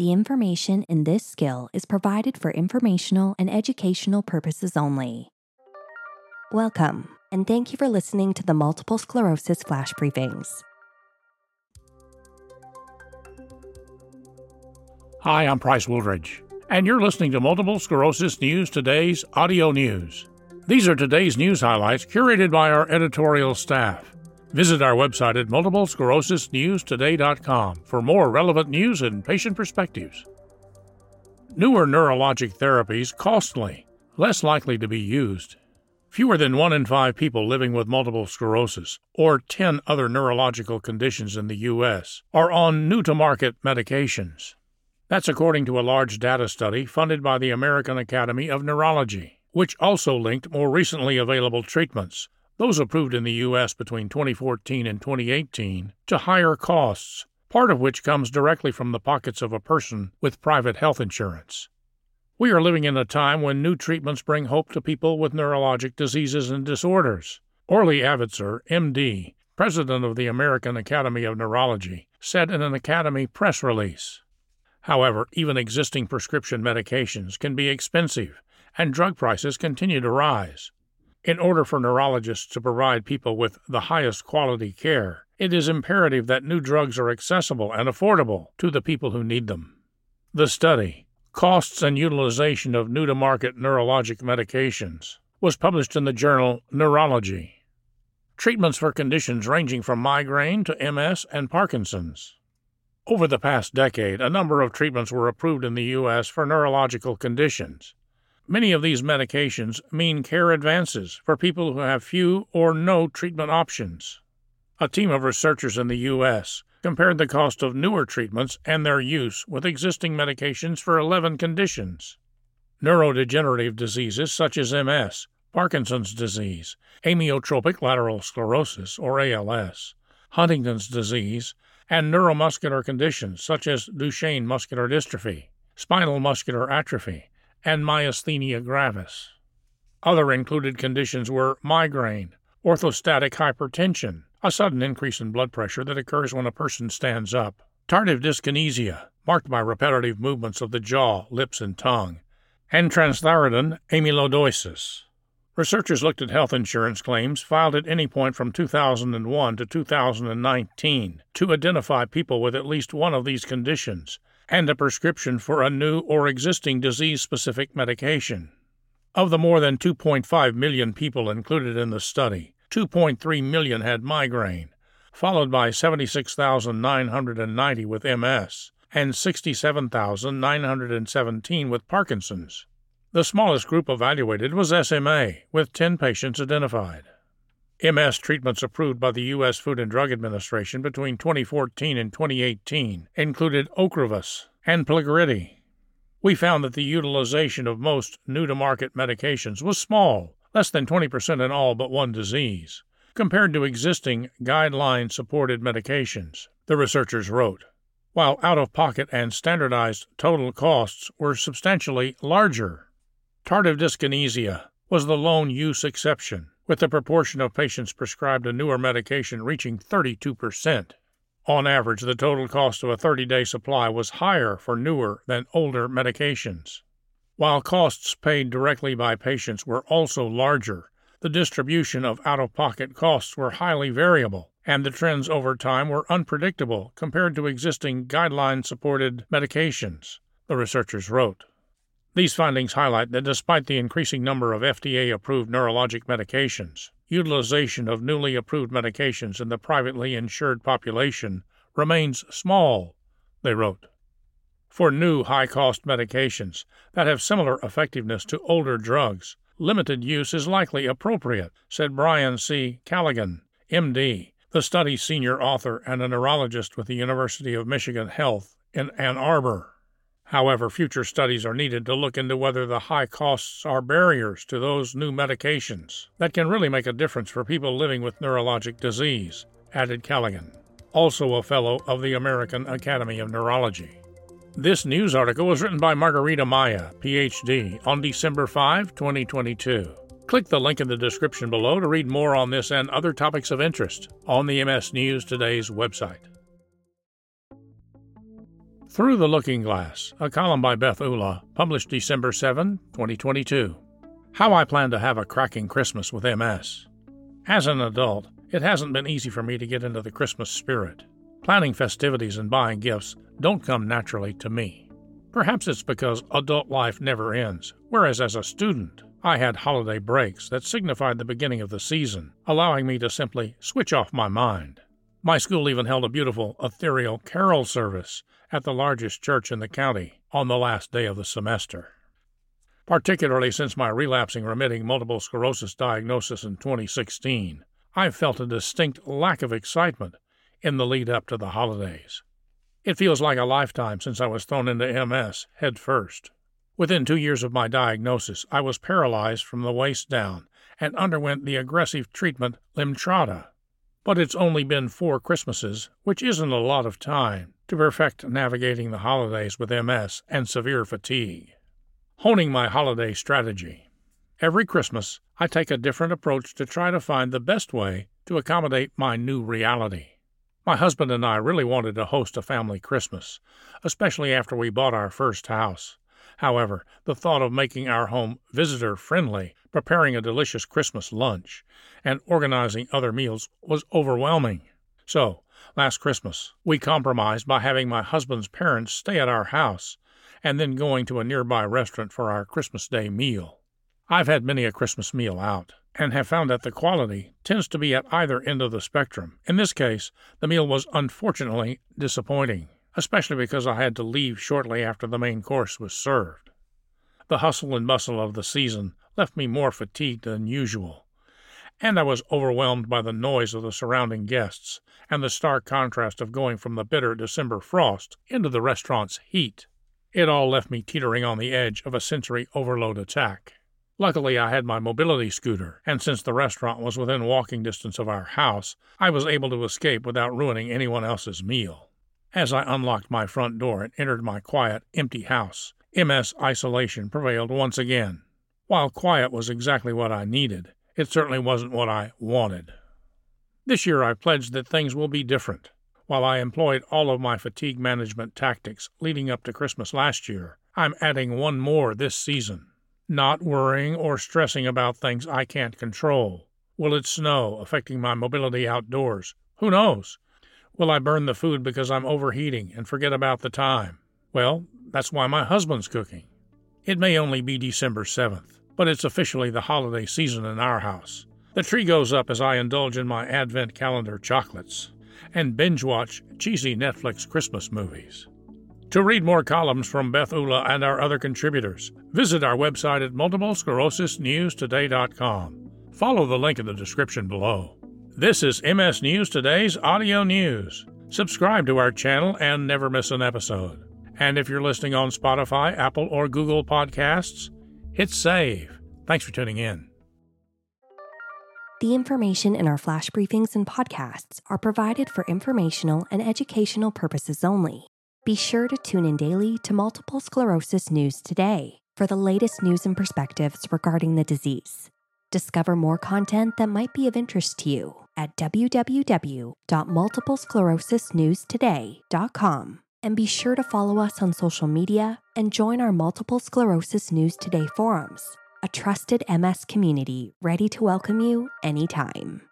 The information in this skill is provided for informational and educational purposes only. Welcome, and thank you for listening to the Multiple Sclerosis Flash Briefings. Hi, I'm Price Woolridge, and you're listening to Multiple Sclerosis News Today's audio news. These are today's news highlights curated by our editorial staff. Visit our website at multiplesclerosisnewstoday.com for more relevant news and patient perspectives. Newer neurologic therapies costly, less likely to be used. Fewer than 1 in 5 people living with multiple sclerosis or 10 other neurological conditions in the U.S. are on new to market medications. That's according to a large data study funded by the American Academy of Neurology, which also linked more recently available treatments those approved in the U.S. between 2014 and 2018, to higher costs, part of which comes directly from the pockets of a person with private health insurance. We are living in a time when new treatments bring hope to people with neurologic diseases and disorders. Orly Avitzur, MD, president of the American Academy of Neurology, said in an Academy press release. However, even existing prescription medications can be expensive, and drug prices continue to rise. In order for neurologists to provide people with the highest quality care, it is imperative that new drugs are accessible and affordable to the people who need them. The study, Costs and Utilization of New to Market Neurologic Medications, was published in the journal Neurology. Treatments for conditions ranging from migraine to MS and Parkinson's. Over the past decade, a number of treatments were approved in the U.S. for neurological conditions. Many of these medications mean care advances for people who have few or no treatment options. A team of researchers in the U.S. compared the cost of newer treatments and their use with existing medications for 11 conditions. Neurodegenerative diseases such as MS, Parkinson's disease, amyotrophic lateral sclerosis, or ALS, Huntington's disease, and neuromuscular conditions such as Duchenne muscular dystrophy, spinal muscular atrophy, and myasthenia gravis. Other included conditions were migraine, orthostatic hypertension, a sudden increase in blood pressure that occurs when a person stands up, tardive dyskinesia, marked by repetitive movements of the jaw, lips, and tongue, and transthyretin amyloidosis. Researchers looked at health insurance claims filed at any point from 2001 to 2019 to identify people with at least one of these conditions and a prescription for a new or existing disease specific medication. Of the more than 2.5 million people included in the study, 2.3 million had migraine, followed by 76,990 with MS and 67,917 with Parkinson's. The smallest group evaluated was SMA, with 10 patients identified. MS treatments approved by the U.S. Food and Drug Administration between 2014 and 2018 included Ocrevus and Plegridy. We found that the utilization of most new to market medications was small, less than 20% in all but one disease, compared to existing guideline supported medications, the researchers wrote, while out of pocket and standardized total costs were substantially larger. Tardive dyskinesia was the lone use exception with the proportion of patients prescribed a newer medication reaching 32%. On average, the total cost of a 30 day supply was higher for newer than older medications. While costs paid directly by patients were also larger, the distribution of out of pocket costs were highly variable, and the trends over time were unpredictable compared to existing guideline supported medications, the researchers wrote. These findings highlight that despite the increasing number of FDA approved neurologic medications, utilization of newly approved medications in the privately insured population remains small, they wrote. For new high cost medications that have similar effectiveness to older drugs, limited use is likely appropriate, said Brian C. Callaghan, MD, the study's senior author and a neurologist with the University of Michigan Health in Ann Arbor. However, future studies are needed to look into whether the high costs are barriers to those new medications that can really make a difference for people living with neurologic disease, added Callaghan, also a fellow of the American Academy of Neurology. This news article was written by Margarida Maia, PhD, on December 5, 2022. Click the link in the description below to read more on this and other topics of interest on the MS News Today's website. Through the Looking Glass, a column by Beth Ullah, published December 7, 2022. How I Plan to Have a Cracking Christmas with MS. As an adult, it hasn't been easy for me to get into the Christmas spirit. Planning festivities and buying gifts don't come naturally to me. Perhaps it's because adult life never ends, whereas as a student, I had holiday breaks that signified the beginning of the season, allowing me to simply switch off my mind. My school even held a beautiful ethereal carol service at the largest church in the county on the last day of the semester. Particularly since my relapsing remitting multiple sclerosis diagnosis in 2016, I've felt a distinct lack of excitement in the lead up to the holidays. It feels like a lifetime since I was thrown into MS head first. Within two years of my diagnosis, I was paralyzed from the waist down and underwent the aggressive treatment Lemtrada. But it's only been four Christmases, which isn't a lot of time, to perfect navigating the holidays with MS and severe fatigue. Honing my holiday strategy. Every Christmas, I take a different approach to try to find the best way to accommodate my new reality. My husband and I really wanted to host a family Christmas, especially after we bought our first house. However, the thought of making our home visitor friendly, preparing a delicious Christmas lunch, and organizing other meals was overwhelming. So, last Christmas, we compromised by having my husband's parents stay at our house and then going to a nearby restaurant for our Christmas Day meal. I've had many a Christmas meal out, and have found that the quality tends to be at either end of the spectrum. In this case, the meal was unfortunately disappointing, especially because I had to leave shortly after the main course was served. The hustle and bustle of the season left me more fatigued than usual, and I was overwhelmed by the noise of the surrounding guests and the stark contrast of going from the bitter December frost into the restaurant's heat. It all left me teetering on the edge of a sensory overload attack. Luckily, I had my mobility scooter, and since the restaurant was within walking distance of our house, I was able to escape without ruining anyone else's meal. As I unlocked my front door and entered my quiet, empty house, MS isolation prevailed once again. While quiet was exactly what I needed, it certainly wasn't what I wanted. This year I pledged that things will be different. While I employed all of my fatigue management tactics leading up to Christmas last year, I'm adding one more this season not worrying or stressing about things I can't control. Will it snow, affecting my mobility outdoors? Who knows? Will I burn the food because I'm overheating and forget about the time? Well, that's why my husband's cooking. It may only be December 7th, but it's officially the holiday season in our house. The tree goes up as I indulge in my Advent calendar chocolates and binge watch cheesy Netflix Christmas movies. To read more columns from Beth Ullah and our other contributors, visit our website at multiplesclerosisnewstoday.com. Follow the link in the description below. This is MS News Today's audio news. Subscribe to our channel and never miss an episode. And if you're listening on Spotify, Apple, or Google Podcasts, hit save. Thanks for tuning in. The information in our flash briefings and podcasts are provided for informational and educational purposes only be sure to tune in daily to Multiple Sclerosis News Today for the latest news and perspectives regarding the disease. Discover more content that might be of interest to you at www.multiplesclerosisnewstoday.com. And be sure to follow us on social media and join our Multiple Sclerosis News Today forums, a trusted MS community ready to welcome you anytime.